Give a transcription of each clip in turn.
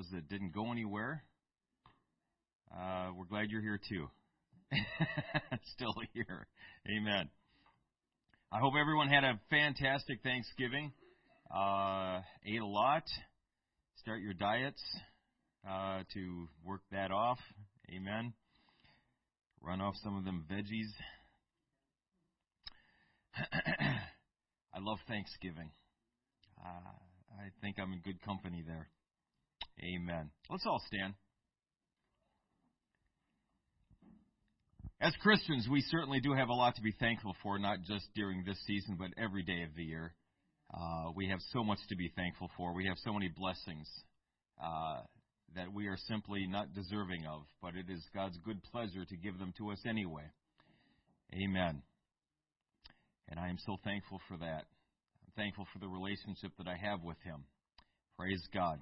those that didn't go anywhere, uh, we're glad you're here too. Still here. Amen. I hope everyone had a fantastic Thanksgiving. Uh, ate a lot. Start your diets uh, to work that off. Amen. Run off some of them veggies. I love Thanksgiving. Uh, I think I'm in good company there. Amen. Let's all stand. As Christians, we certainly do have a lot to be thankful for, not just during this season, but every day of the year. Uh, we have so much to be thankful for. We have so many blessings uh, that we are simply not deserving of, but it is God's good pleasure to give them to us anyway. Amen. And I am so thankful for that. I'm thankful for the relationship that I have with Him. Praise God.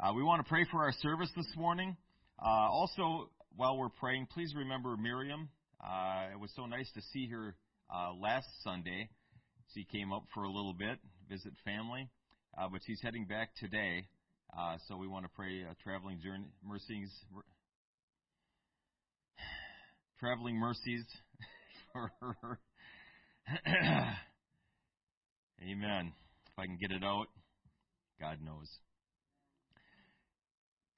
Uh, we want to pray for our service this morning. Uh, also, while we're praying, please remember Miriam. Uh, it was so nice to see her uh, last Sunday. She came up for a little bit, visit family, uh, but she's heading back today. Uh, so we want to pray traveling journey mercies, traveling mercies for her. Amen. If I can get it out, God knows.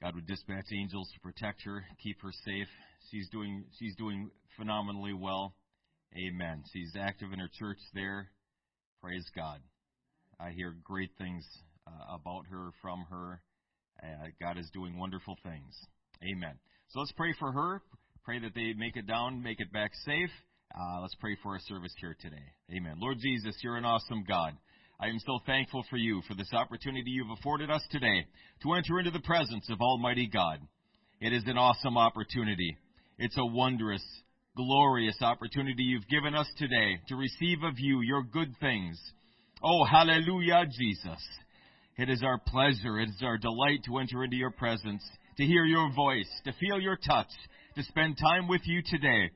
God would dispatch angels to protect her, keep her safe. She's doing she's doing phenomenally well. Amen. She's active in her church there. Praise God. I hear great things uh, about her from her. Uh, God is doing wonderful things. Amen. So let's pray for her. Pray that they make it down, make it back safe. Uh, let's pray for our service here today. Amen. Lord Jesus, you're an awesome God. I am so thankful for you, for this opportunity you've afforded us today to enter into the presence of Almighty God. It is an awesome opportunity. It's a wondrous, glorious opportunity you've given us today to receive of you your good things. Oh, hallelujah, Jesus. It is our pleasure, it is our delight to enter into your presence, to hear your voice, to feel your touch, to spend time with you today.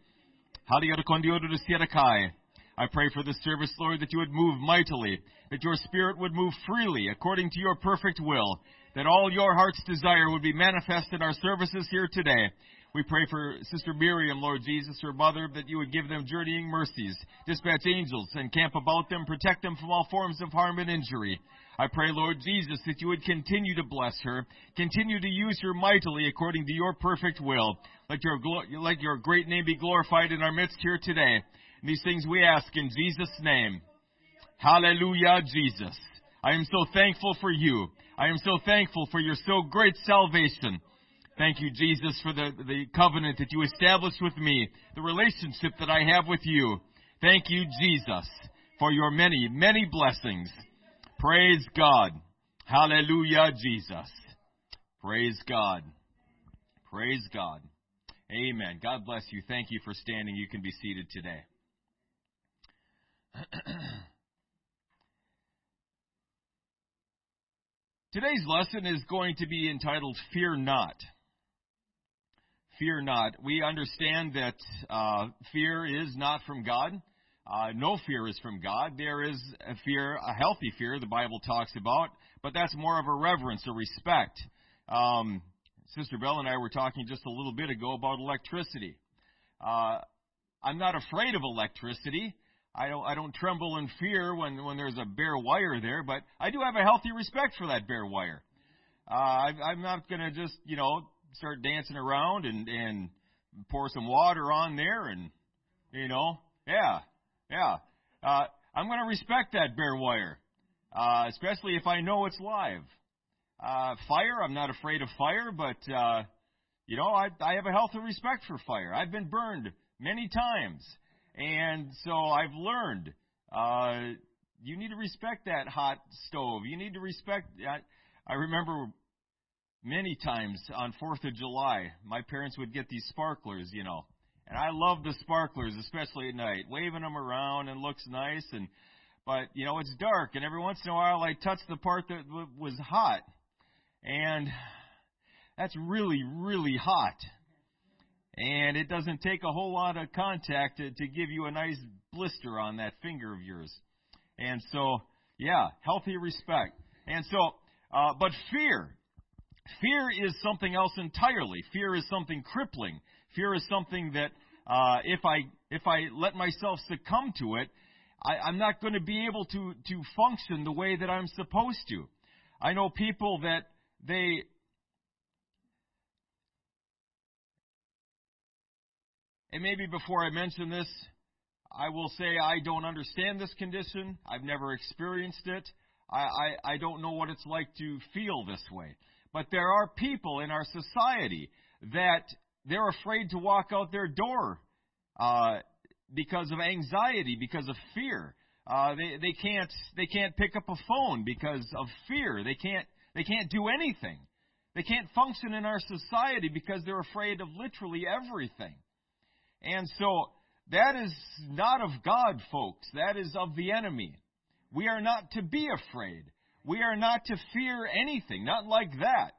I pray for this service, Lord, that you would move mightily, that your Spirit would move freely according to your perfect will, that all your heart's desire would be manifest in our services here today. We pray for Sister Miriam, Lord Jesus, her mother, that you would give them journeying mercies, dispatch angels, and camp about them, protect them from all forms of harm and injury. I pray, Lord Jesus, that you would continue to bless her, continue to use her mightily according to your perfect will. Let your, let your great name be glorified in our midst here today. These things we ask in Jesus' name. Hallelujah, Jesus. I am so thankful for you. I am so thankful for your so great salvation. Thank you, Jesus, for the, the covenant that you established with me, the relationship that I have with you. Thank you, Jesus, for your many, many blessings. Praise God. Hallelujah, Jesus. Praise God. Praise God. Amen. God bless you. Thank you for standing. You can be seated today. Today's lesson is going to be entitled Fear Not. Fear not. We understand that uh, fear is not from God. Uh, no fear is from God. There is a fear, a healthy fear, the Bible talks about, but that's more of a reverence, a respect. Um, Sister Bell and I were talking just a little bit ago about electricity. Uh, I'm not afraid of electricity. I don't I don't tremble in fear when when there's a bare wire there, but I do have a healthy respect for that bare wire. Uh, I, I'm not going to just you know start dancing around and and pour some water on there and you know yeah yeah uh, I'm going to respect that bare wire, uh, especially if I know it's live. Uh, fire I'm not afraid of fire, but uh, you know I I have a healthy respect for fire. I've been burned many times. And so I've learned uh, you need to respect that hot stove. You need to respect. I, I remember many times on Fourth of July, my parents would get these sparklers, you know, and I love the sparklers, especially at night, waving them around and looks nice. And but you know it's dark, and every once in a while I touch the part that w- was hot, and that's really really hot and it doesn't take a whole lot of contact to, to give you a nice blister on that finger of yours. And so, yeah, healthy respect. And so, uh, but fear, Fear is something else entirely. Fear is something crippling. Fear is something that uh, if I if I let myself succumb to it, I, I'm not going to be able to to function the way that I'm supposed to. I know people that they and maybe before I mention this, I will say I don't understand this condition. I've never experienced it. I, I, I don't know what it's like to feel this way. But there are people in our society that they're afraid to walk out their door uh, because of anxiety, because of fear. Uh, they they can't they can't pick up a phone because of fear. They can't they can't do anything. They can't function in our society because they're afraid of literally everything. And so that is not of God, folks. That is of the enemy. We are not to be afraid. We are not to fear anything, not like that.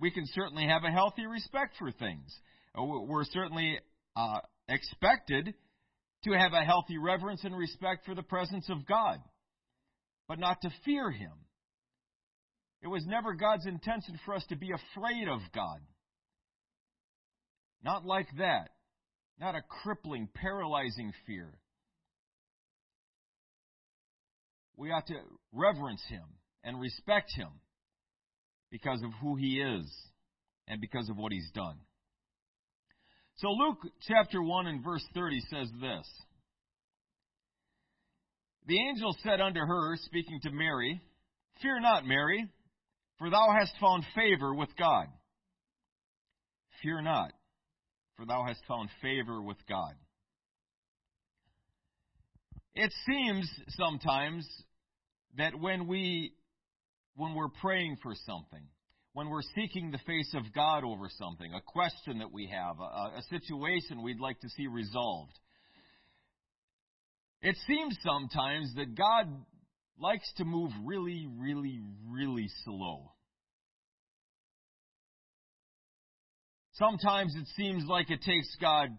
We can certainly have a healthy respect for things. Uh, we're certainly uh, expected to have a healthy reverence and respect for the presence of God, but not to fear Him. It was never God's intention for us to be afraid of God. Not like that. Not a crippling, paralyzing fear. We ought to reverence Him and respect Him because of who He is and because of what He's done. So Luke chapter 1 and verse 30 says this. The angel said unto her, speaking to Mary, Fear not, Mary, for thou hast found favor with God. Fear not, for thou hast found favor with God. It seems sometimes that when we when we're praying for something, when we're seeking the face of God over something, a question that we have, a, a situation we'd like to see resolved. It seems sometimes that God likes to move really, really, really slow. Sometimes it seems like it takes God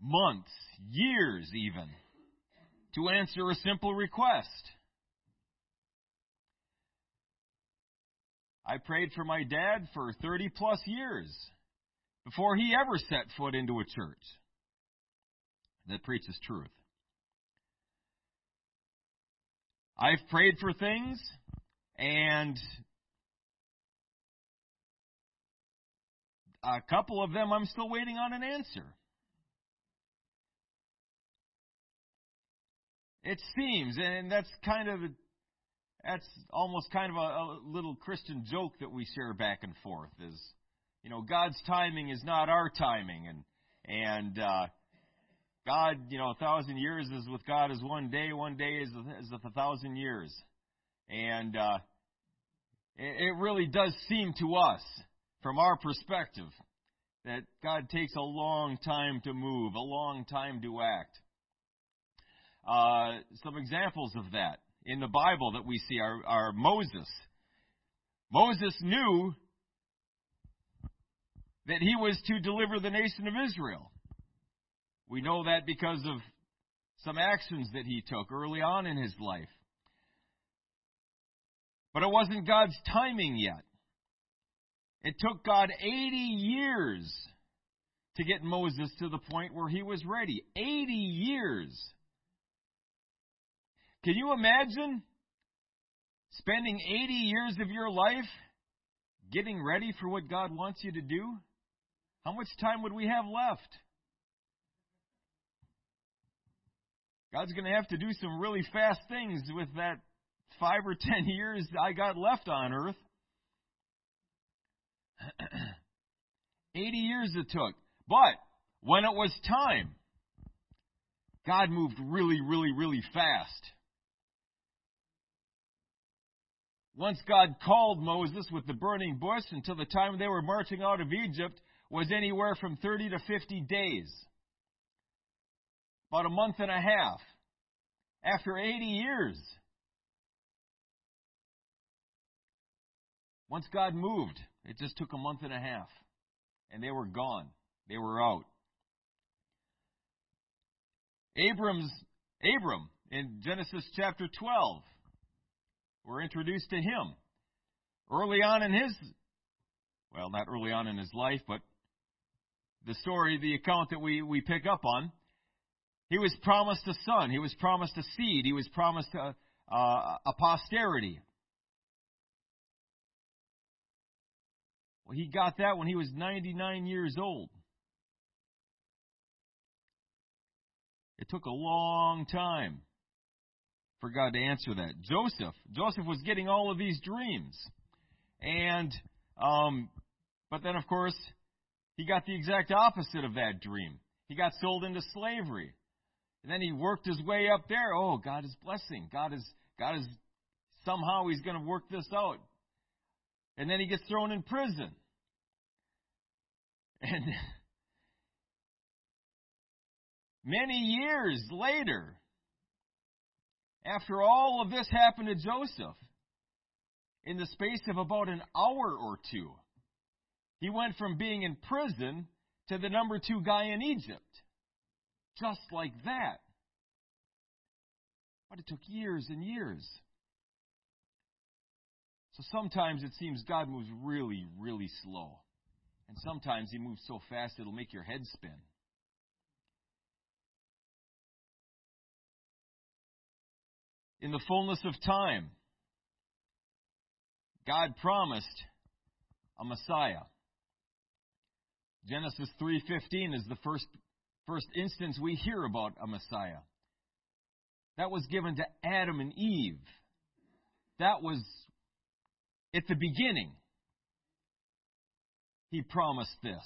months, years even, to answer a simple request. I prayed for my dad for 30 plus years before he ever set foot into a church that preaches truth. I've prayed for things and a couple of them I'm still waiting on an answer. It seems, and that's kind of that's almost kind of a, a little Christian joke that we share back and forth. Is you know God's timing is not our timing, and and uh, God, you know, a thousand years is with God as one day. One day is is a thousand years, and uh, it, it really does seem to us, from our perspective, that God takes a long time to move, a long time to act. Uh, some examples of that in the Bible that we see are, are Moses. Moses knew that he was to deliver the nation of Israel. We know that because of some actions that he took early on in his life. But it wasn't God's timing yet. It took God 80 years to get Moses to the point where he was ready. 80 years. Can you imagine spending 80 years of your life getting ready for what God wants you to do? How much time would we have left? God's going to have to do some really fast things with that five or ten years I got left on earth. 80 years it took. But when it was time, God moved really, really, really fast. Once God called Moses with the burning bush until the time they were marching out of Egypt was anywhere from 30 to 50 days. About a month and a half. After 80 years. Once God moved, it just took a month and a half. And they were gone. They were out. Abram's Abram in Genesis chapter 12 we're introduced to him. Early on in his well, not early on in his life, but the story, the account that we, we pick up on, he was promised a son. He was promised a seed. He was promised a, uh, a posterity. He got that when he was 99 years old. It took a long time for God to answer that. Joseph, Joseph was getting all of these dreams, and um, but then of course he got the exact opposite of that dream. He got sold into slavery, and then he worked his way up there. Oh, God is blessing. God is God is somehow he's going to work this out, and then he gets thrown in prison, and many years later, after all of this happened to Joseph, in the space of about an hour or two, he went from being in prison to the number two guy in Egypt. Just like that. But it took years and years. So sometimes it seems God moves really, really slow. And sometimes he moves so fast it'll make your head spin. in the fullness of time, God promised a Messiah. Genesis 3:15 is the first first instance we hear about a Messiah. That was given to Adam and Eve. That was at the beginning. He promised this.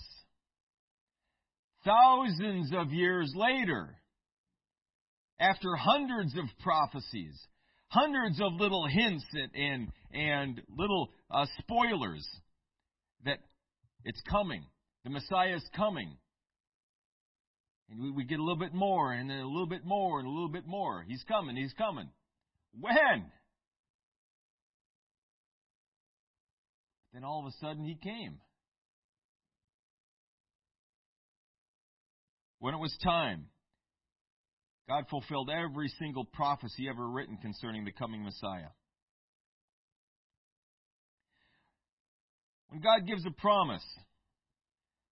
Thousands of years later, after hundreds of prophecies, hundreds of little hints and and, little uh, spoilers that it's coming, the Messiah is coming. And we, we get a little bit more, and then a little bit more, and a little bit more. He's coming, he's coming. When? Then all of a sudden he came. When it was time, God fulfilled every single prophecy ever written concerning the coming Messiah. When God gives a promise,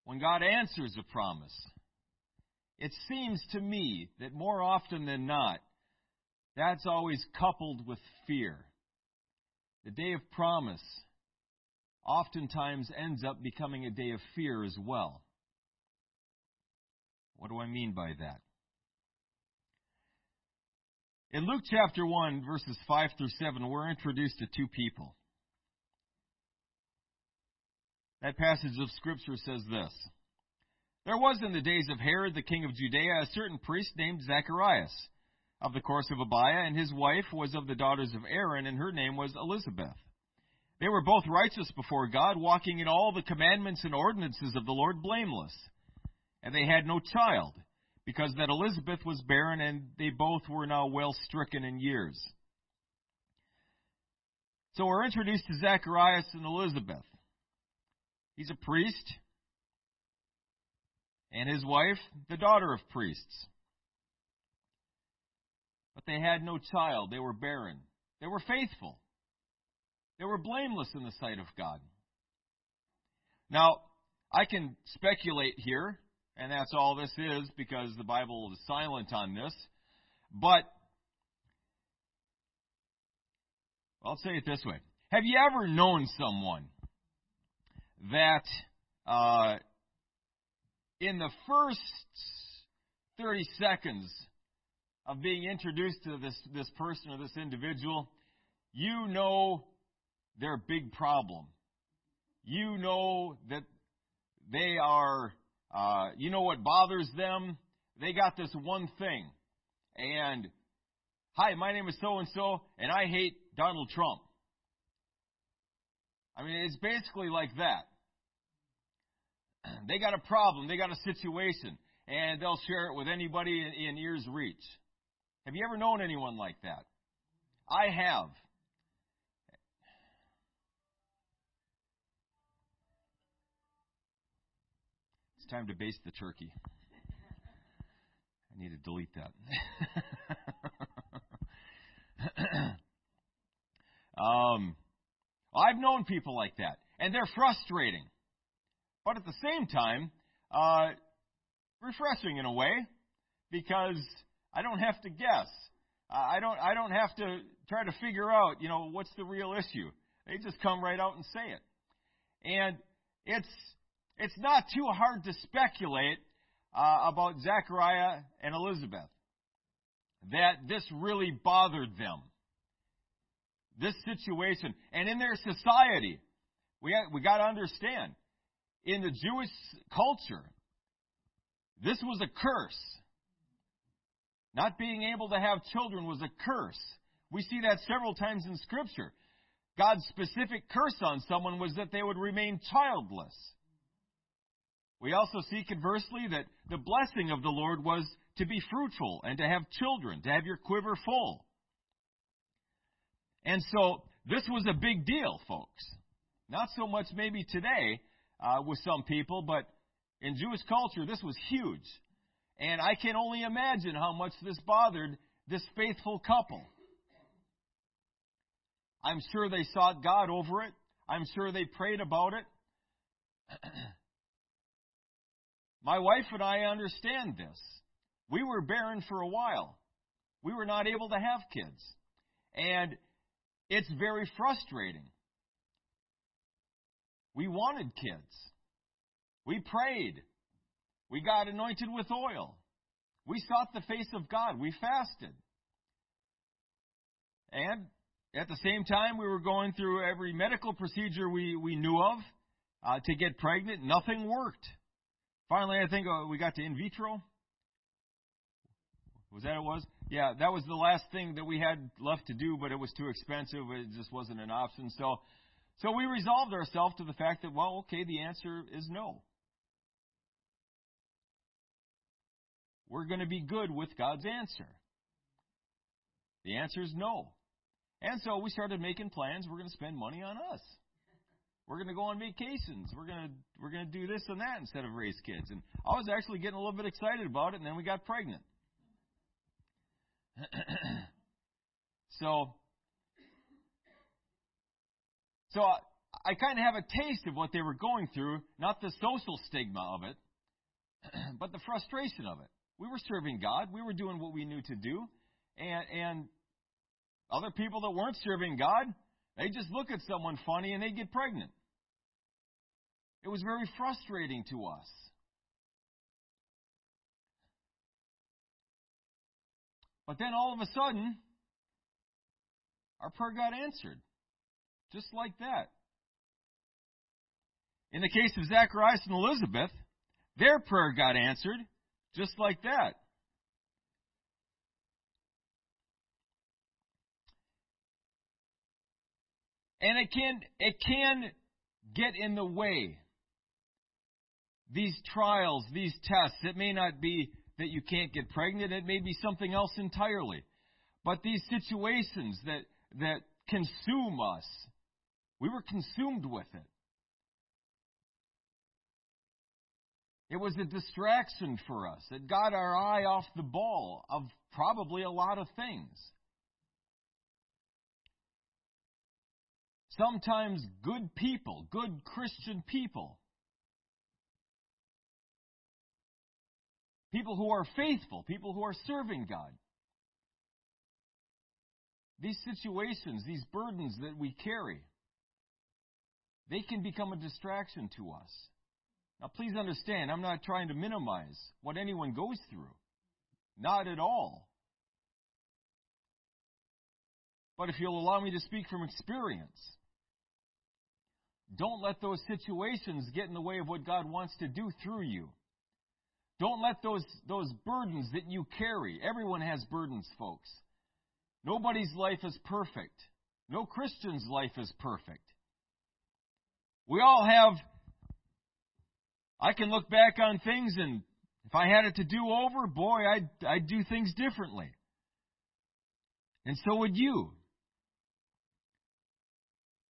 when God answers a promise, it seems to me that more often than not, that's always coupled with fear. The day of promise oftentimes ends up becoming a day of fear as well. What do I mean by that? In Luke chapter 1, verses 5 through 7, we're introduced to two people. That passage of Scripture says this There was in the days of Herod the king of Judea a certain priest named Zacharias, of the course of Abia, and his wife was of the daughters of Aaron, and her name was Elizabeth. They were both righteous before God, walking in all the commandments and ordinances of the Lord blameless. And they had no child because that Elizabeth was barren and they both were now well stricken in years. So we're introduced to Zacharias and Elizabeth. He's a priest, and his wife, the daughter of priests. But they had no child. They were barren. They were faithful. They were blameless in the sight of God. Now, I can speculate here and that's all this is because the Bible is silent on this. But, I'll say it this way. Have you ever known someone that uh, in the first 30 seconds of being introduced to this, this person or this individual, you know their big problem. You know that they are uh, you know what bothers them? They got this one thing. And, hi, my name is so and so, and I hate Donald Trump. I mean, it's basically like that. They got a problem, they got a situation, and they'll share it with anybody in, in ear's reach. Have you ever known anyone like that? I have. It's time to baste the turkey. I need to delete that. um, I've known people like that, and they're frustrating. but at the same time, uh, refreshing in a way because I don't have to guess. I don't I don't have to try to figure out, you know, what's the real issue. They just come right out and say it. And it's it's not too hard to speculate uh, about Zechariah and Elizabeth that this really bothered them. This situation, and in their society, we got, we got to understand, in the Jewish culture, this was a curse. Not being able to have children was a curse. We see that several times in Scripture. God's specific curse on someone was that they would remain childless. We also see conversely that the blessing of the Lord was to be fruitful and to have children, to have your quiver full. And so this was a big deal, folks. Not so much maybe today uh, with some people, but in Jewish culture, this was huge. And I can only imagine how much this bothered this faithful couple. I'm sure they sought God over it. I'm sure they prayed about it. My wife and I understand this. We were barren for a while. We were not able to have kids. And it's very frustrating. We wanted kids. We prayed. We got anointed with oil. We sought the face of God. We fasted. And at the same time, we were going through every medical procedure we, we knew of uh, to get pregnant. Nothing worked. Finally, I think uh, we got to in vitro. Was that it was? Yeah, that was the last thing that we had left to do, but it was too expensive. It just wasn't an option. So, so we resolved ourselves to the fact that, well, okay, the answer is no. We're going to be good with God's answer. The answer is no. And so we started making plans. We're going to spend money on us. We're going to go on vacations. We're going to we're going to do this and that instead of raise kids. And I was actually getting a little bit excited about it, and then we got pregnant. so so I, I kind of have a taste of what they were going through, not the social stigma of it, but the frustration of it. We were serving God. We were doing what we knew to do. And, and other people that weren't serving God, they just look at someone funny and they get pregnant. It was very frustrating to us. But then all of a sudden, our prayer got answered. Just like that. In the case of Zacharias and Elizabeth, their prayer got answered just like that. And it can it can get in the way. These trials, these tests, it may not be that you can't get pregnant, it may be something else entirely. But these situations that that consume us, we were consumed with it. It was a distraction for us. It got our eye off the ball of probably a lot of things. Sometimes good people, good Christian people, people who are faithful, people who are serving God, these situations, these burdens that we carry, they can become a distraction to us. Now, please understand, I'm not trying to minimize what anyone goes through. Not at all. But if you'll allow me to speak from experience, don't let those situations get in the way of what God wants to do through you. Don't let those, those burdens that you carry, everyone has burdens, folks. Nobody's life is perfect. No Christian's life is perfect. We all have I can look back on things and if I had it to do over, boy, I'd, I'd do things differently. And so would you.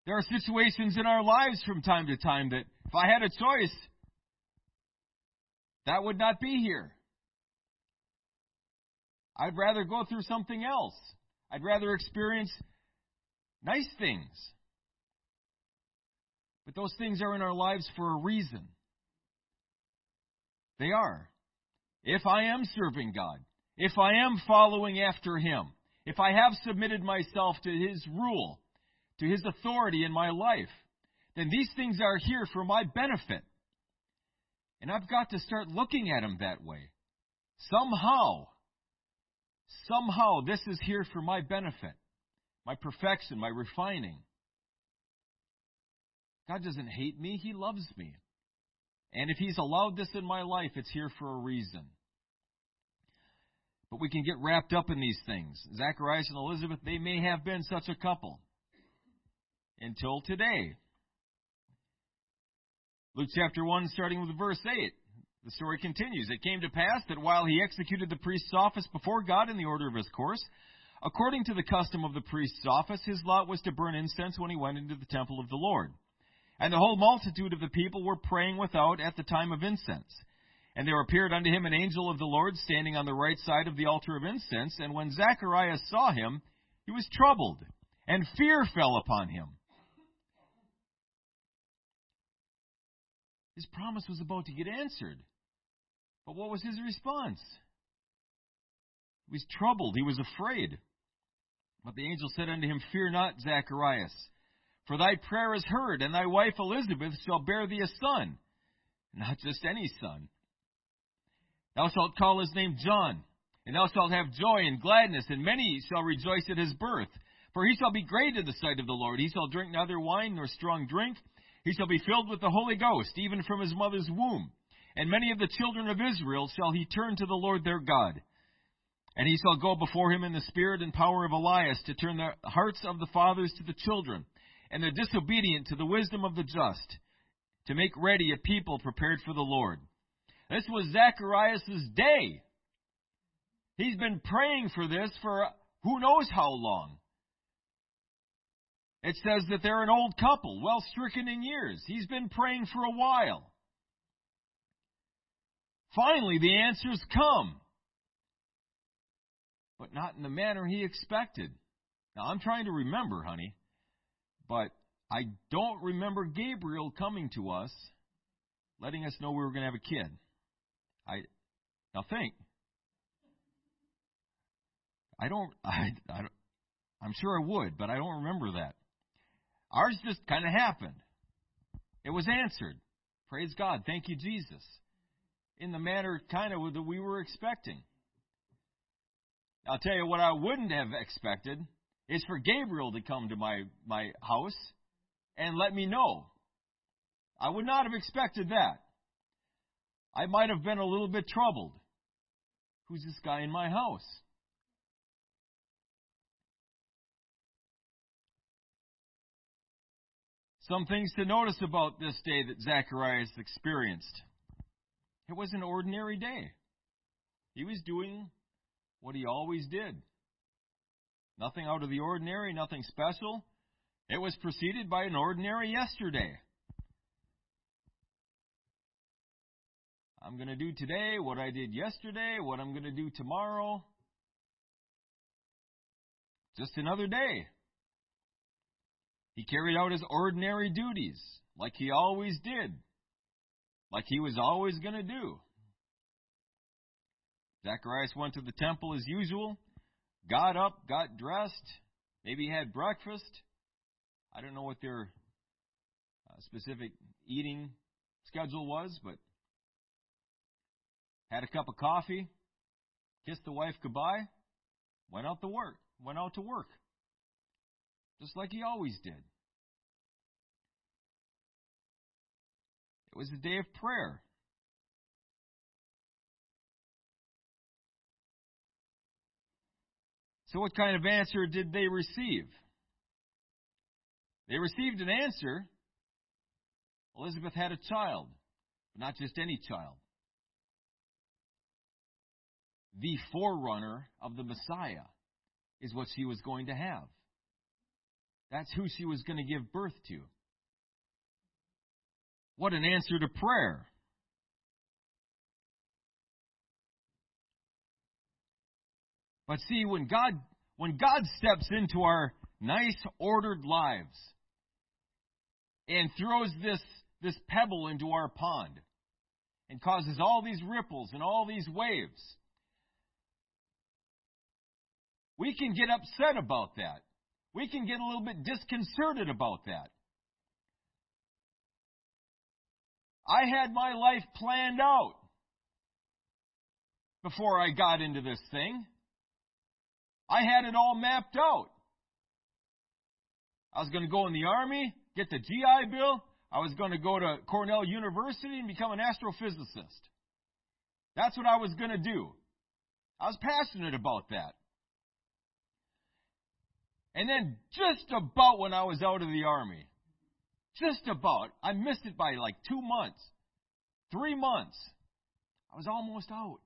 There are situations in our lives from time to time that if I had a choice, that would not be here. I'd rather go through something else. I'd rather experience nice things. But those things are in our lives for a reason. They are. If I am serving God, if I am following after Him, if I have submitted myself to His rule, to His authority in my life, then these things are here for my benefit. And I've got to start looking at him that way. Somehow, somehow this is here for my benefit, my perfection, my refining. God doesn't hate me, He loves me. And if He's allowed this in my life, it's here for a reason. But we can get wrapped up in these things. Zacharias and Elizabeth, they may have been such a couple until today. Luke chapter 1, starting with verse 8. The story continues. It came to pass that while he executed the priest's office before God in the order of his course, according to the custom of the priest's office, his lot was to burn incense when he went into the temple of the Lord. And the whole multitude of the people were praying without at the time of incense. And there appeared unto him an angel of the Lord standing on the right side of the altar of incense. And when Zacharias saw him, he was troubled, and fear fell upon him. His promise was about to get answered. But what was his response? He was troubled. He was afraid. But the angel said unto him, Fear not, Zacharias, for thy prayer is heard, and thy wife Elizabeth shall bear thee a son, not just any son. Thou shalt call his name John, and thou shalt have joy and gladness, and many shall rejoice at his birth. For he shall be great in the sight of the Lord. He shall drink neither wine nor strong drink. He shall be filled with the Holy Ghost, even from his mother's womb. And many of the children of Israel shall he turn to the Lord their God. And he shall go before him in the spirit and power of Elias to turn the hearts of the fathers to the children, and the disobedient to the wisdom of the just, to make ready a people prepared for the Lord. This was Zacharias' day. He's been praying for this for who knows how long. It says that they're an old couple, well stricken in years. He's been praying for a while. Finally, the answers come, but not in the manner he expected. Now, I'm trying to remember, honey, but I don't remember Gabriel coming to us letting us know we were going to have a kid. I now think. I don't. I, I don't. I'm sure I would, but I don't remember that. Ours just kind of happened. It was answered. Praise God. Thank you, Jesus in the manner kind of that we were expecting. I'll tell you what I wouldn't have expected is for Gabriel to come to my, my house and let me know. I would not have expected that. I might have been a little bit troubled. Who's this guy in my house? Some things to notice about this day that Zacharias experienced. It was an ordinary day. He was doing what he always did. Nothing out of the ordinary, nothing special. It was preceded by an ordinary yesterday. I'm going to do today what I did yesterday, what I'm going to do tomorrow. Just another day. He carried out his ordinary duties like he always did like he was always going to do. Zacharias went to the temple as usual, got up, got dressed, maybe had breakfast. I don't know what their uh, specific eating schedule was, but had a cup of coffee, kissed the wife goodbye, went out to work, went out to work. Just like he always did. It was a day of prayer. So, what kind of answer did they receive? They received an answer. Elizabeth had a child, but not just any child. The forerunner of the Messiah is what she was going to have. That's who she was going to give birth to. What an answer to prayer. But see, when God, when God steps into our nice, ordered lives and throws this, this pebble into our pond, and causes all these ripples and all these waves. We can get upset about that. We can get a little bit disconcerted about that. I had my life planned out before I got into this thing. I had it all mapped out. I was going to go in the Army, get the GI Bill. I was going to go to Cornell University and become an astrophysicist. That's what I was going to do. I was passionate about that. And then just about when I was out of the Army, just about, I missed it by like two months, three months, I was almost out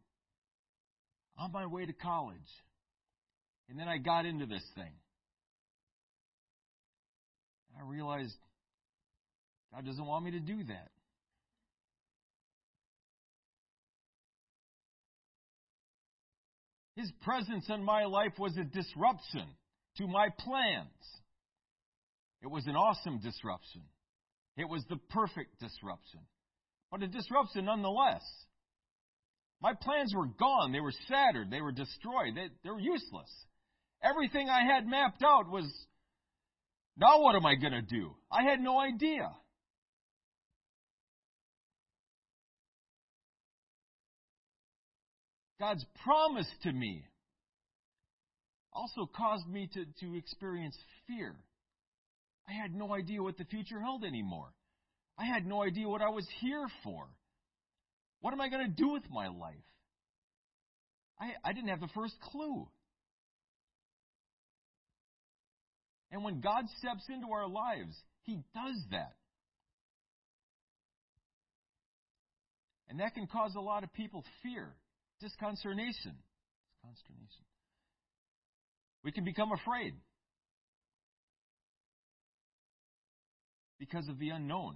on my way to college. And then I got into this thing. I realized God doesn't want me to do that. His presence in my life was a disruption to my plans. It was an awesome disruption. It was the perfect disruption. But a disruption nonetheless. My plans were gone. They were shattered. They were destroyed. They, they were useless. Everything I had mapped out was now what am I going to do? I had no idea. God's promise to me also caused me to, to experience fear. I had no idea what the future held anymore. I had no idea what I was here for. What am I going to do with my life? I, I didn't have the first clue. And when God steps into our lives, He does that. And that can cause a lot of people fear, disconsternation. Consternation. We can become afraid because of the unknown.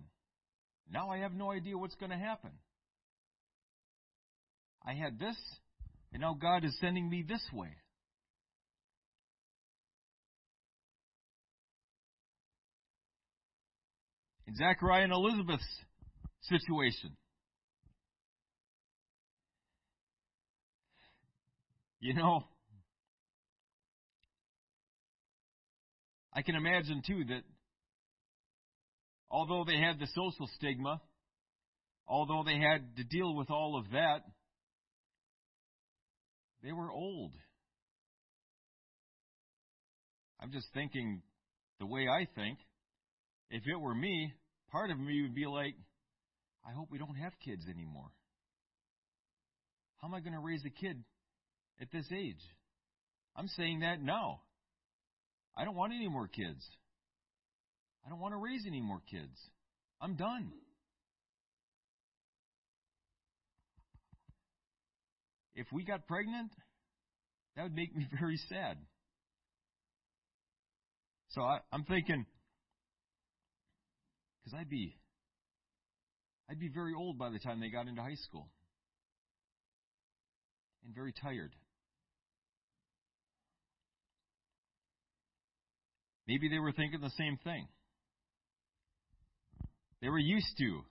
Now I have no idea what's going to happen. I had this, and now God is sending me this way. In Zachariah and Elizabeth's situation, you know, I can imagine too that although they had the social stigma, although they had to deal with all of that, they were old. I'm just thinking the way I think. If it were me, part of me would be like, I hope we don't have kids anymore. How am I going to raise a kid at this age? I'm saying that now. I don't want any more kids. I don't want to raise any more kids. I'm done. If we got pregnant, that would make me very sad. So I, I'm thinking, because I'd be, I'd be very old by the time they got into high school, and very tired. Maybe they were thinking the same thing. They were used to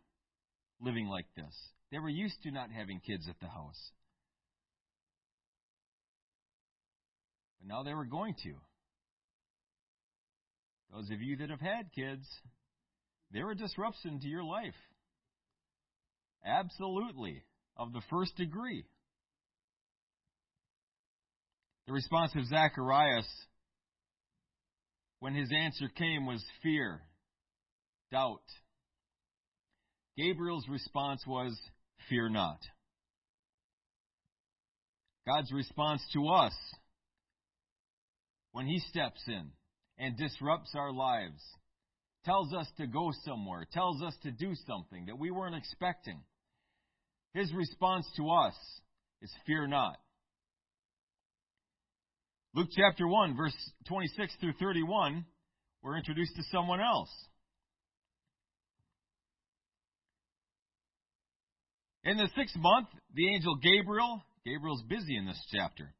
living like this. They were used to not having kids at the house. But now they were going to. Those of you that have had kids, they're a disruption to your life. Absolutely. Of the first degree. The response of Zacharias when his answer came was fear, doubt. Gabriel's response was, Fear not. God's response to us when He steps in and disrupts our lives, tells us to go somewhere, tells us to do something that we weren't expecting. His response to us is fear not. Luke chapter 1, verse 26 through 31, we're introduced to someone else. In the sixth month, the angel Gabriel, Gabriel's busy in this chapter,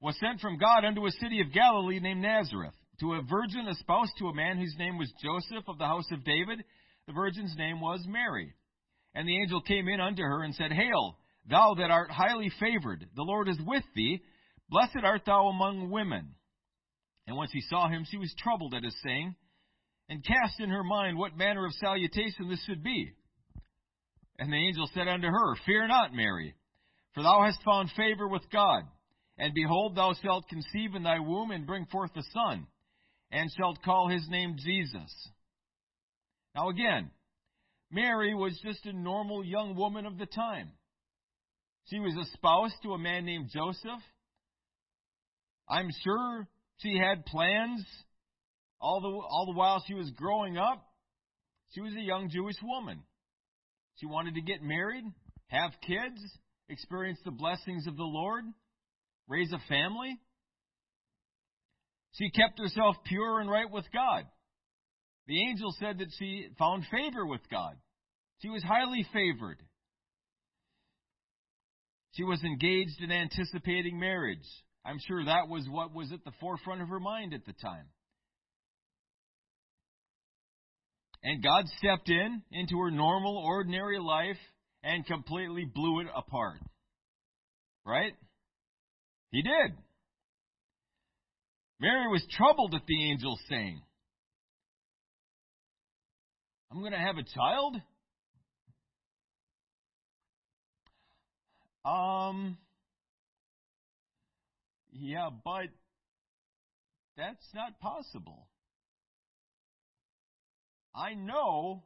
was sent from God unto a city of Galilee named Nazareth, to a virgin espoused to a man whose name was Joseph of the house of David. The virgin's name was Mary. And the angel came in unto her and said, Hail, thou that art highly favored, the Lord is with thee. Blessed art thou among women. And when she saw him, she was troubled at his saying, and cast in her mind what manner of salutation this should be. And the angel said unto her, Fear not, Mary, for thou hast found favor with God. And behold, thou shalt conceive in thy womb and bring forth a son, and shalt call his name Jesus. Now again, Mary was just a normal young woman of the time. She was espoused to a man named Joseph. I'm sure she had plans all the, all the while she was growing up. She was a young Jewish woman. She wanted to get married, have kids, experience the blessings of the Lord, raise a family. She kept herself pure and right with God. The angel said that she found favor with God. She was highly favored. She was engaged in anticipating marriage. I'm sure that was what was at the forefront of her mind at the time. And God stepped in into her normal, ordinary life and completely blew it apart. Right? He did. Mary was troubled at the angel saying, I'm going to have a child? Um, yeah, but that's not possible. I know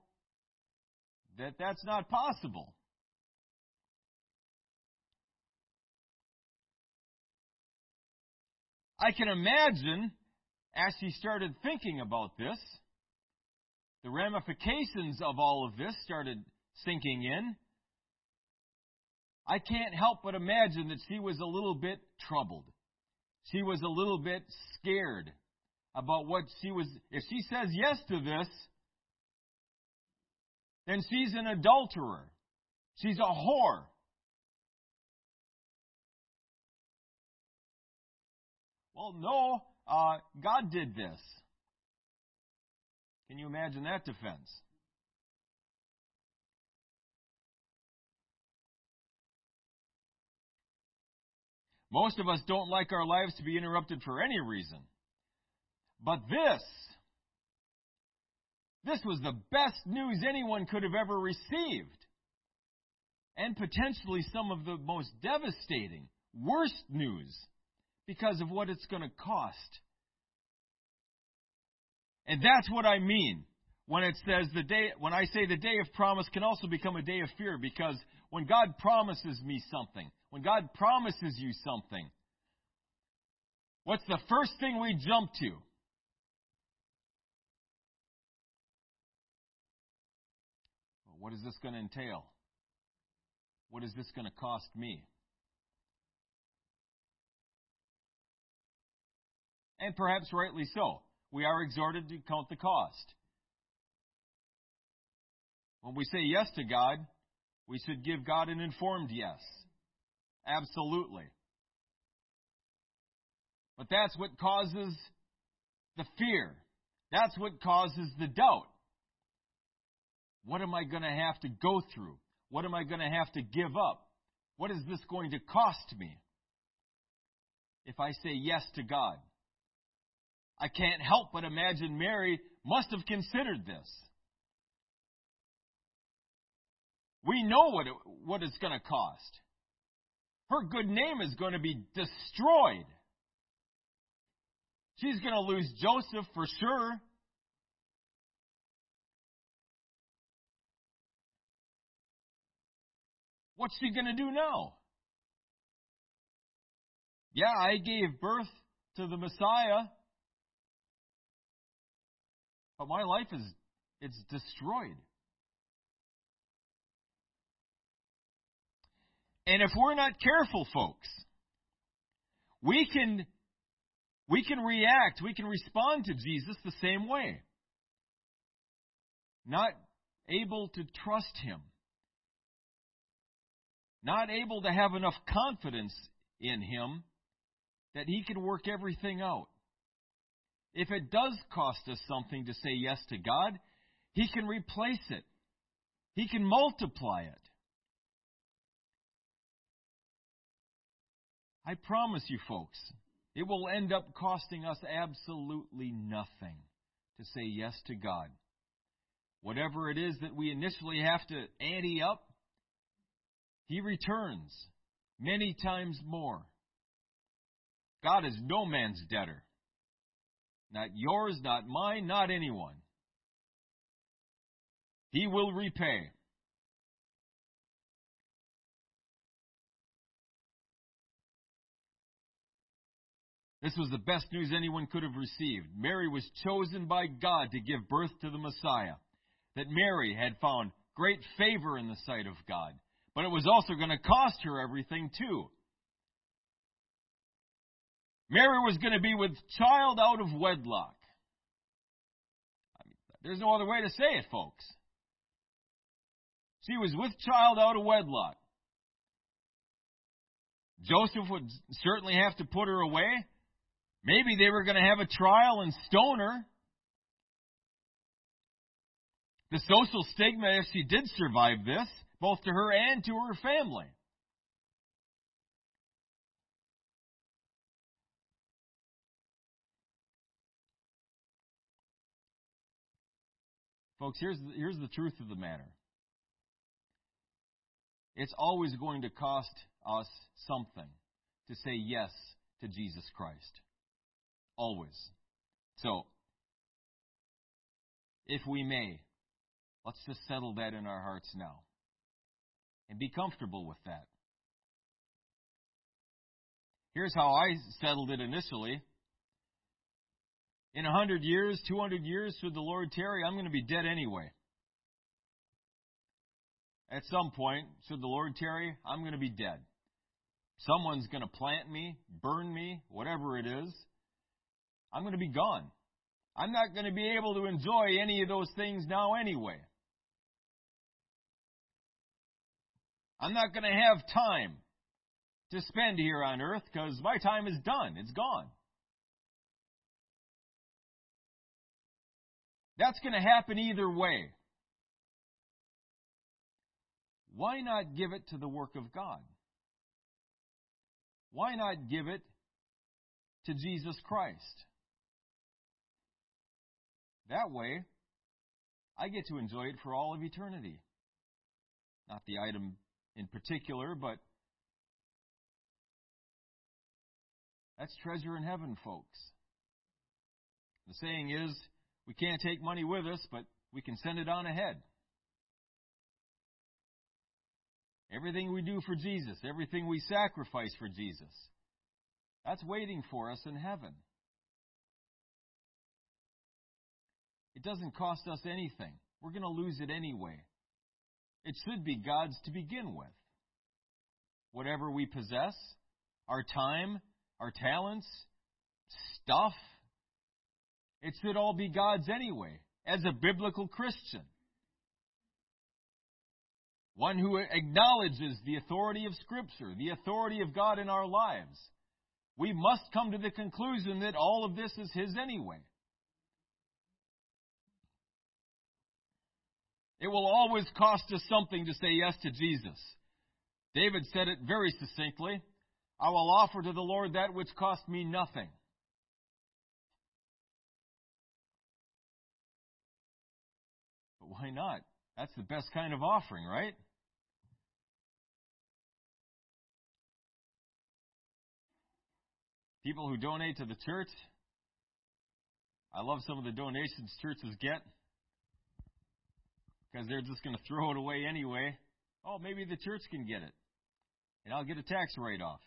that that's not possible. I can imagine as she started thinking about this, the ramifications of all of this started sinking in. I can't help but imagine that she was a little bit troubled. She was a little bit scared about what she was. If she says yes to this, then she's an adulterer. She's a whore. Well, no, uh, God did this. Can you imagine that defense? Most of us don't like our lives to be interrupted for any reason. But this, this was the best news anyone could have ever received. And potentially some of the most devastating, worst news because of what it's going to cost. And that's what I mean when it says the day, when I say the day of promise can also become a day of fear because when God promises me something, when God promises you something, what's the first thing we jump to? What is this going to entail? What is this going to cost me? And perhaps rightly so. We are exhorted to count the cost. When we say yes to God, we should give God an informed yes. Absolutely. But that's what causes the fear. That's what causes the doubt. What am I going to have to go through? What am I going to have to give up? What is this going to cost me if I say yes to God? I can't help but imagine Mary must have considered this. We know what, it, what it's going to cost. Her good name is going to be destroyed. She's going to lose Joseph for sure. What's she going to do now? Yeah, I gave birth to the Messiah. But my life is it's destroyed. And if we're not careful, folks, we can we can react, we can respond to Jesus the same way. Not able to trust him. Not able to have enough confidence in him that he can work everything out. If it does cost us something to say yes to God, He can replace it. He can multiply it. I promise you, folks, it will end up costing us absolutely nothing to say yes to God. Whatever it is that we initially have to ante up, He returns many times more. God is no man's debtor. Not yours, not mine, not anyone. He will repay. This was the best news anyone could have received. Mary was chosen by God to give birth to the Messiah. That Mary had found great favor in the sight of God. But it was also going to cost her everything, too. Mary was going to be with child out of wedlock. I mean, there's no other way to say it, folks. She was with child out of wedlock. Joseph would certainly have to put her away. Maybe they were going to have a trial and stone her. The social stigma, if she did survive this, both to her and to her family. Folks, here's the, here's the truth of the matter. It's always going to cost us something to say yes to Jesus Christ. Always. So, if we may, let's just settle that in our hearts now and be comfortable with that. Here's how I settled it initially. In a hundred years, two hundred years, should the Lord tarry, I'm going to be dead anyway. At some point, should the Lord tarry, I'm going to be dead. Someone's going to plant me, burn me, whatever it is. I'm going to be gone. I'm not going to be able to enjoy any of those things now anyway. I'm not going to have time to spend here on earth because my time is done. It's gone. That's going to happen either way. Why not give it to the work of God? Why not give it to Jesus Christ? That way, I get to enjoy it for all of eternity. Not the item in particular, but that's treasure in heaven, folks. The saying is, we can't take money with us, but we can send it on ahead. Everything we do for Jesus, everything we sacrifice for Jesus, that's waiting for us in heaven. It doesn't cost us anything. We're going to lose it anyway. It should be God's to begin with. Whatever we possess, our time, our talents, stuff, it should all be God's anyway, as a biblical Christian. One who acknowledges the authority of Scripture, the authority of God in our lives. We must come to the conclusion that all of this is His anyway. It will always cost us something to say yes to Jesus. David said it very succinctly I will offer to the Lord that which cost me nothing. But why not? That's the best kind of offering, right? People who donate to the church, I love some of the donations churches get because they're just going to throw it away anyway. Oh, maybe the church can get it, and I'll get a tax write off.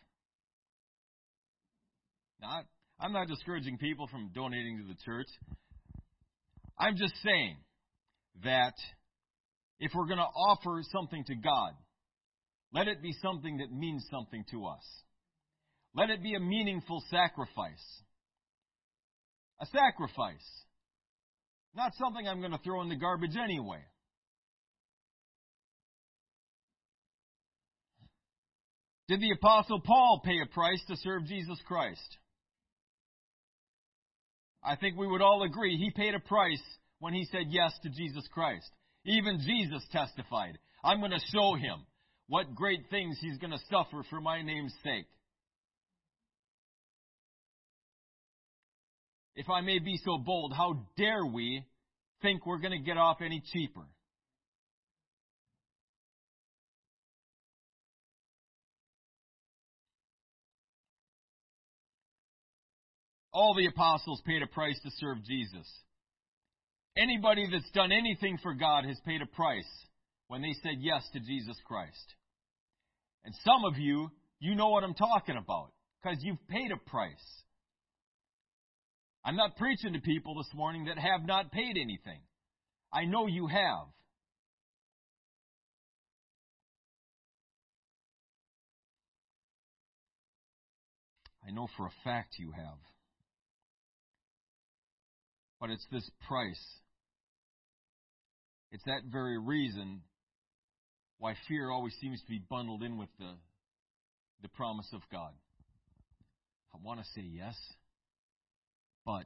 Now, I'm not discouraging people from donating to the church. I'm just saying that if we're going to offer something to God, let it be something that means something to us. Let it be a meaningful sacrifice. A sacrifice. Not something I'm going to throw in the garbage anyway. Did the Apostle Paul pay a price to serve Jesus Christ? I think we would all agree he paid a price when he said yes to Jesus Christ. Even Jesus testified, I'm going to show him what great things he's going to suffer for my name's sake. If I may be so bold, how dare we think we're going to get off any cheaper? All the apostles paid a price to serve Jesus. Anybody that's done anything for God has paid a price when they said yes to Jesus Christ. And some of you, you know what I'm talking about because you've paid a price. I'm not preaching to people this morning that have not paid anything. I know you have. I know for a fact you have. But it's this price. It's that very reason why fear always seems to be bundled in with the, the promise of God. I want to say yes, but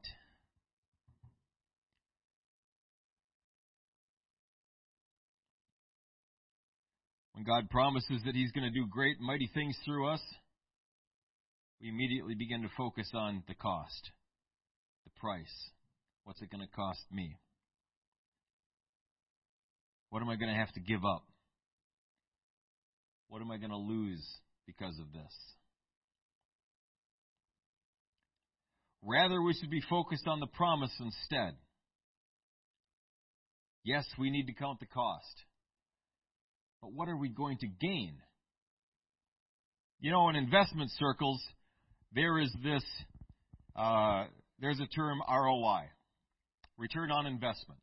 when God promises that He's going to do great, mighty things through us, we immediately begin to focus on the cost, the price. What's it going to cost me? What am I going to have to give up? What am I going to lose because of this? Rather, we should be focused on the promise instead. Yes, we need to count the cost. But what are we going to gain? You know, in investment circles, there is this, uh, there's a term ROI, return on investment.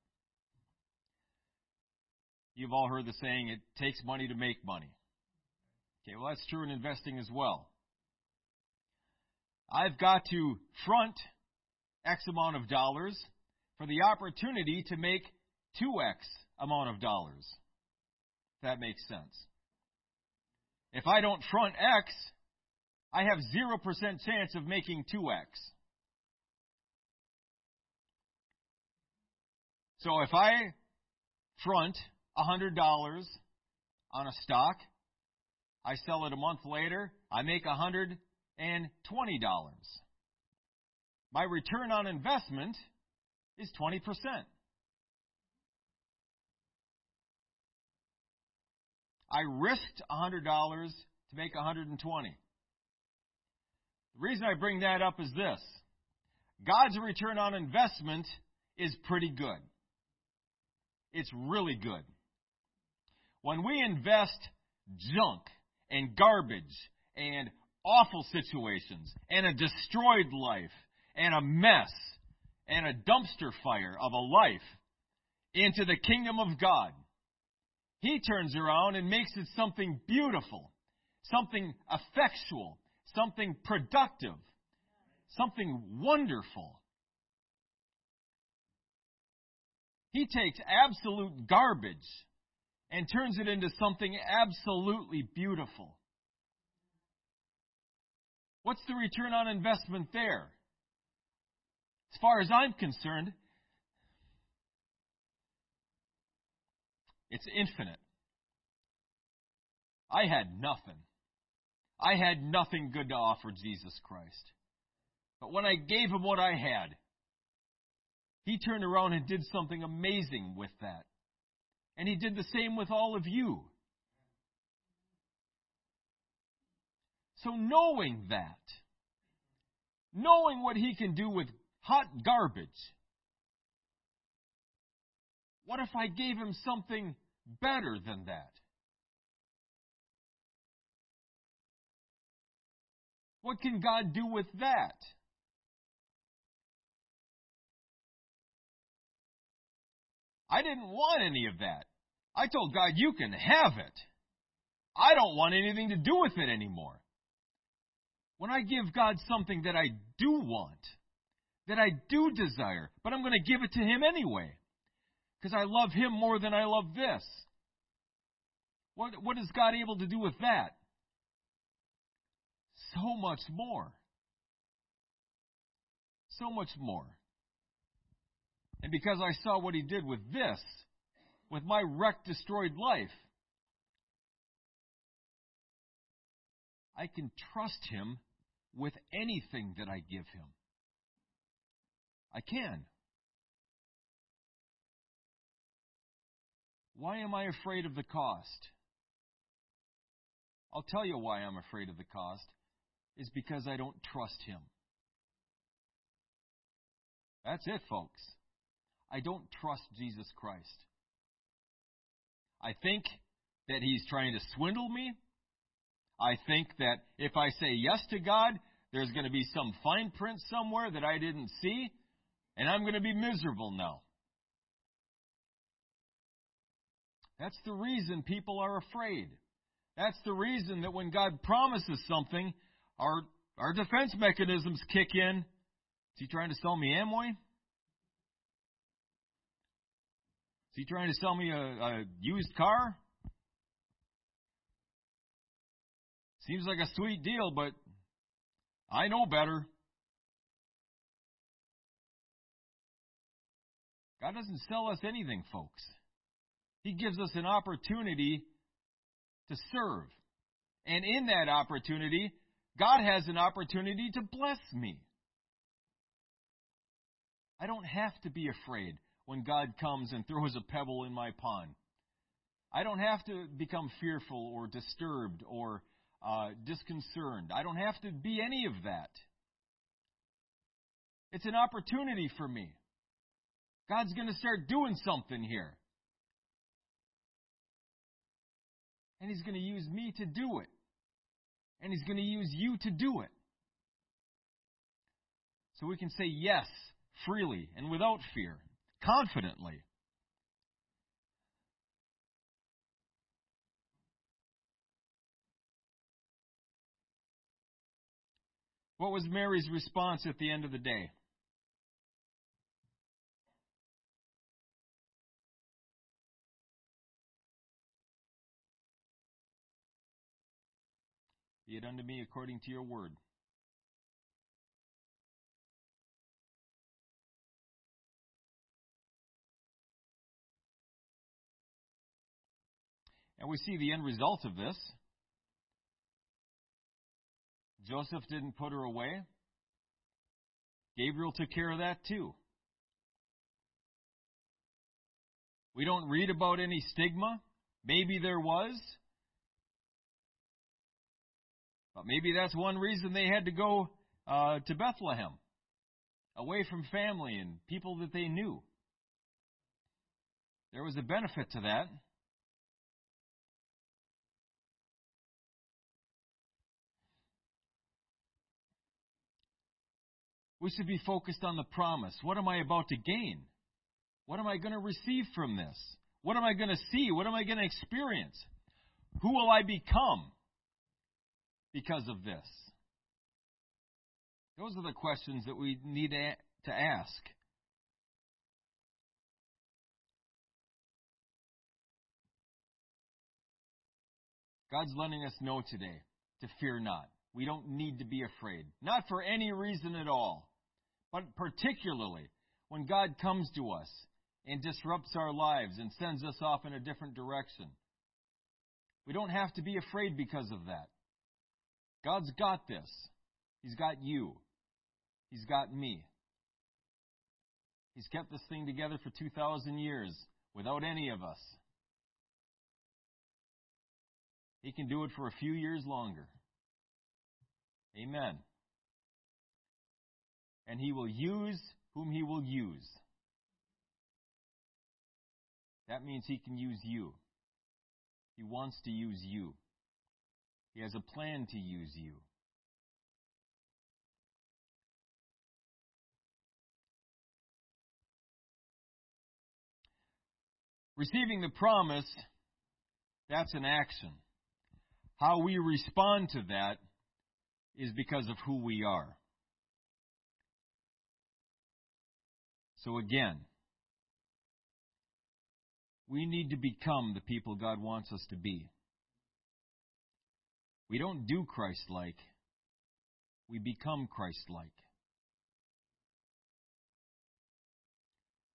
You've all heard the saying, it takes money to make money. Okay, well, that's true in investing as well. I've got to front X amount of dollars for the opportunity to make 2X amount of dollars. That makes sense. If I don't front X, I have 0% chance of making 2X. So if I front $100 on a stock, I sell it a month later, I make $120. My return on investment is 20%. I risked $100 to make 120. The reason I bring that up is this. God's return on investment is pretty good. It's really good. When we invest junk and garbage and awful situations and a destroyed life and a mess and a dumpster fire of a life into the kingdom of God, He turns around and makes it something beautiful, something effectual, something productive, something wonderful. He takes absolute garbage and turns it into something absolutely beautiful. What's the return on investment there? As far as I'm concerned, it's infinite. I had nothing. I had nothing good to offer Jesus Christ. But when I gave him what I had, he turned around and did something amazing with that. And he did the same with all of you. So knowing that, knowing what he can do with hot garbage, what if I gave him something better than that? What can God do with that? I didn't want any of that. I told God, you can have it. I don't want anything to do with it anymore. When I give God something that I do want, that I do desire, but I'm going to give it to Him anyway, because I love Him more than I love this. What, what is God able to do with that? So much more. So much more. And because I saw what he did with this, with my wrecked, destroyed life. I can trust Him with anything that I give Him. I can. Why am I afraid of the cost? I'll tell you why I'm afraid of the cost is because I don't trust him. That's it, folks. I don't trust Jesus Christ. I think that he's trying to swindle me. I think that if I say yes to God, there's going to be some fine print somewhere that I didn't see, and I'm going to be miserable now. That's the reason people are afraid. That's the reason that when God promises something, our, our defense mechanisms kick in. Is he trying to sell me Amway? Is he trying to sell me a, a used car? Seems like a sweet deal, but I know better. God doesn't sell us anything, folks. He gives us an opportunity to serve. And in that opportunity, God has an opportunity to bless me. I don't have to be afraid when God comes and throws a pebble in my pond. I don't have to become fearful or disturbed or uh, disconcerted. I don't have to be any of that. It's an opportunity for me. God's going to start doing something here. And He's going to use me to do it. And He's going to use you to do it. So we can say yes freely and without fear, confidently. What was Mary's response at the end of the day? Be it unto me according to your word. And we see the end result of this. Joseph didn't put her away. Gabriel took care of that too. We don't read about any stigma. Maybe there was. But maybe that's one reason they had to go uh, to Bethlehem, away from family and people that they knew. There was a benefit to that. We should be focused on the promise. What am I about to gain? What am I going to receive from this? What am I going to see? What am I going to experience? Who will I become? because of this? Those are the questions that we need to ask. God's letting us know today to fear not. We don't need to be afraid. Not for any reason at all, but particularly when God comes to us and disrupts our lives and sends us off in a different direction. We don't have to be afraid because of that. God's got this. He's got you. He's got me. He's kept this thing together for 2,000 years without any of us. He can do it for a few years longer. Amen. And He will use whom He will use. That means He can use you. He wants to use you. He has a plan to use you. Receiving the promise, that's an action. How we respond to that is because of who we are. So again, we need to become the people God wants us to be. We don't do Christ like, we become Christ like.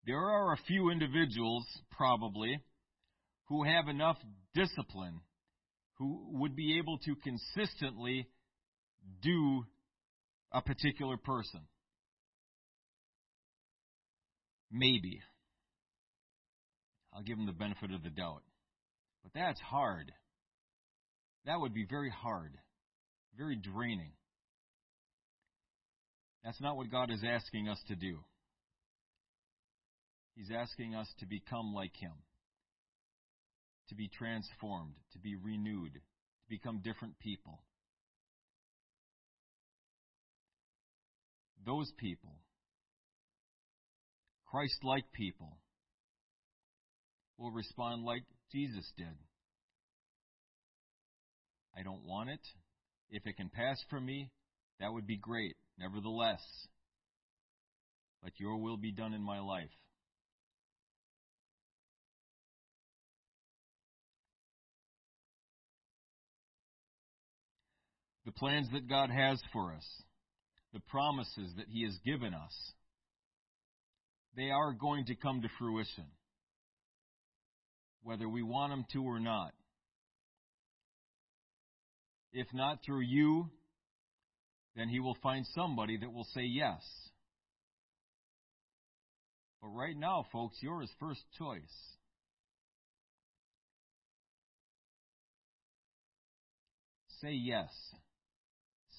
There are a few individuals, probably, who have enough discipline, who would be able to consistently do a particular person. Maybe. I'll give them the benefit of the doubt. But that's hard. That would be very hard, very draining. That's not what God is asking us to do. He's asking us to become like Him, to be transformed, to be renewed, to become different people. Those people, Christ like people, will respond like Jesus did. I don't want it. If it can pass from me, that would be great. Nevertheless, let your will be done in my life. The plans that God has for us, the promises that He has given us, they are going to come to fruition, whether we want them to or not. If not through you, then he will find somebody that will say yes. But right now, folks, you're his first choice. Say yes.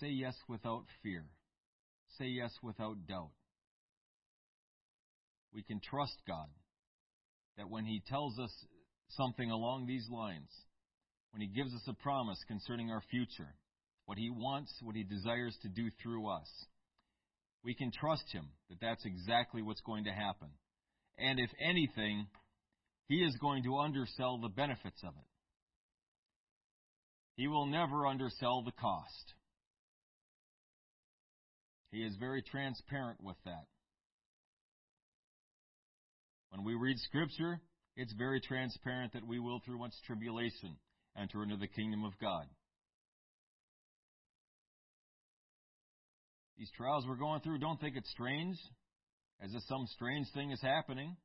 Say yes without fear. Say yes without doubt. We can trust God that when He tells us something along these lines, when He gives us a promise concerning our future, what He wants, what He desires to do through us. We can trust Him that that's exactly what's going to happen. And if anything, He is going to undersell the benefits of it. He will never undersell the cost. He is very transparent with that. When we read Scripture, it's very transparent that we will, through much tribulation, enter into the kingdom of God. These trials we're going through, don't think it's strange, as if some strange thing is happening.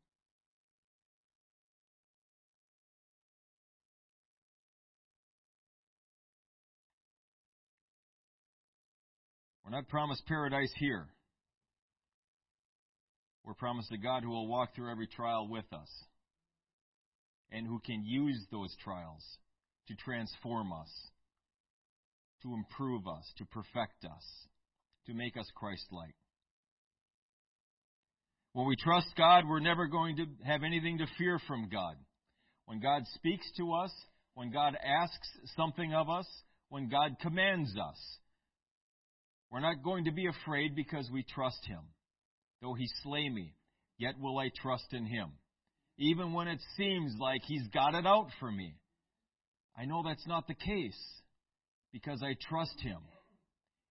We're not promised paradise here. We're promised a God who will walk through every trial with us and who can use those trials to transform us, to improve us, to perfect us, to make us Christ like. When we trust God, we're never going to have anything to fear from God. When God speaks to us, when God asks something of us, when God commands us, we're not going to be afraid because we trust Him. Though He slay me, yet will I trust in Him. Even when it seems like He's got it out for me, I know that's not the case because I trust Him.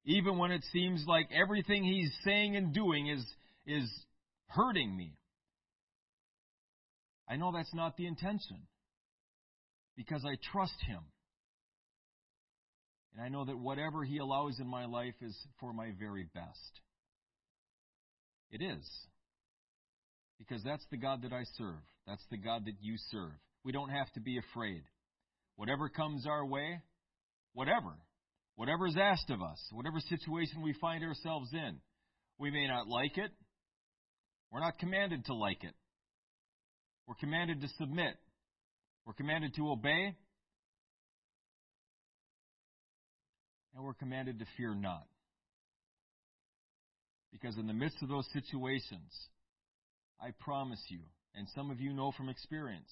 Even when it seems like everything He's saying and doing is, is hurting me, I know that's not the intention because I trust Him. And I know that whatever He allows in my life is for my very best. It is. Because that's the God that I serve. That's the God that you serve. We don't have to be afraid. Whatever comes our way, whatever, whatever is asked of us, whatever situation we find ourselves in, we may not like it. We're not commanded to like it. We're commanded to submit. We're commanded to obey. And we're commanded to fear not. Because in the midst of those situations, I promise you, and some of you know from experience,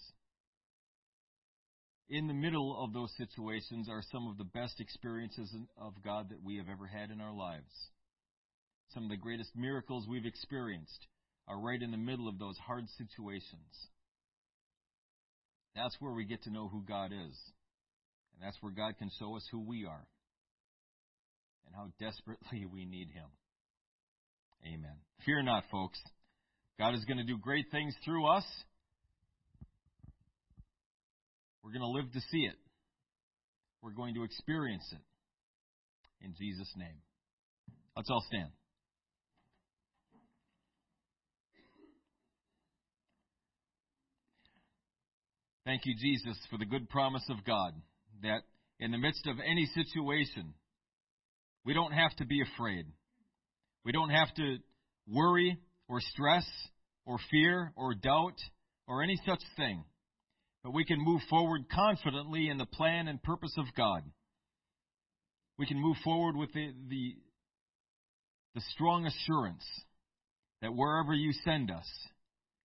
in the middle of those situations are some of the best experiences of God that we have ever had in our lives. Some of the greatest miracles we've experienced are right in the middle of those hard situations. That's where we get to know who God is. And that's where God can show us who we are and how desperately we need Him. Amen. Fear not, folks. God is going to do great things through us. We're going to live to see it. We're going to experience it. In Jesus' name. Let's all stand. Thank you, Jesus, for the good promise of God that in the midst of any situation, we don't have to be afraid. We don't have to worry or stress or fear or doubt or any such thing. But we can move forward confidently in the plan and purpose of God. We can move forward with the, the, the strong assurance that wherever you send us,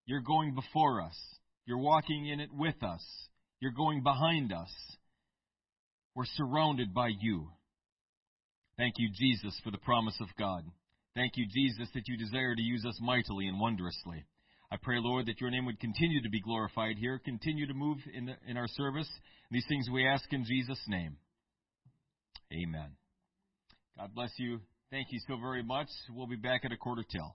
you're going before us. You're walking in it with us. You're going behind us. We're surrounded by you. Thank you, Jesus, for the promise of God. Thank you, Jesus, that you desire to use us mightily and wondrously. I pray, Lord, that your name would continue to be glorified here, continue to move in, the, in our service. These things we ask in Jesus' name. Amen. God bless you. Thank you so very much. We'll be back at a quarter till.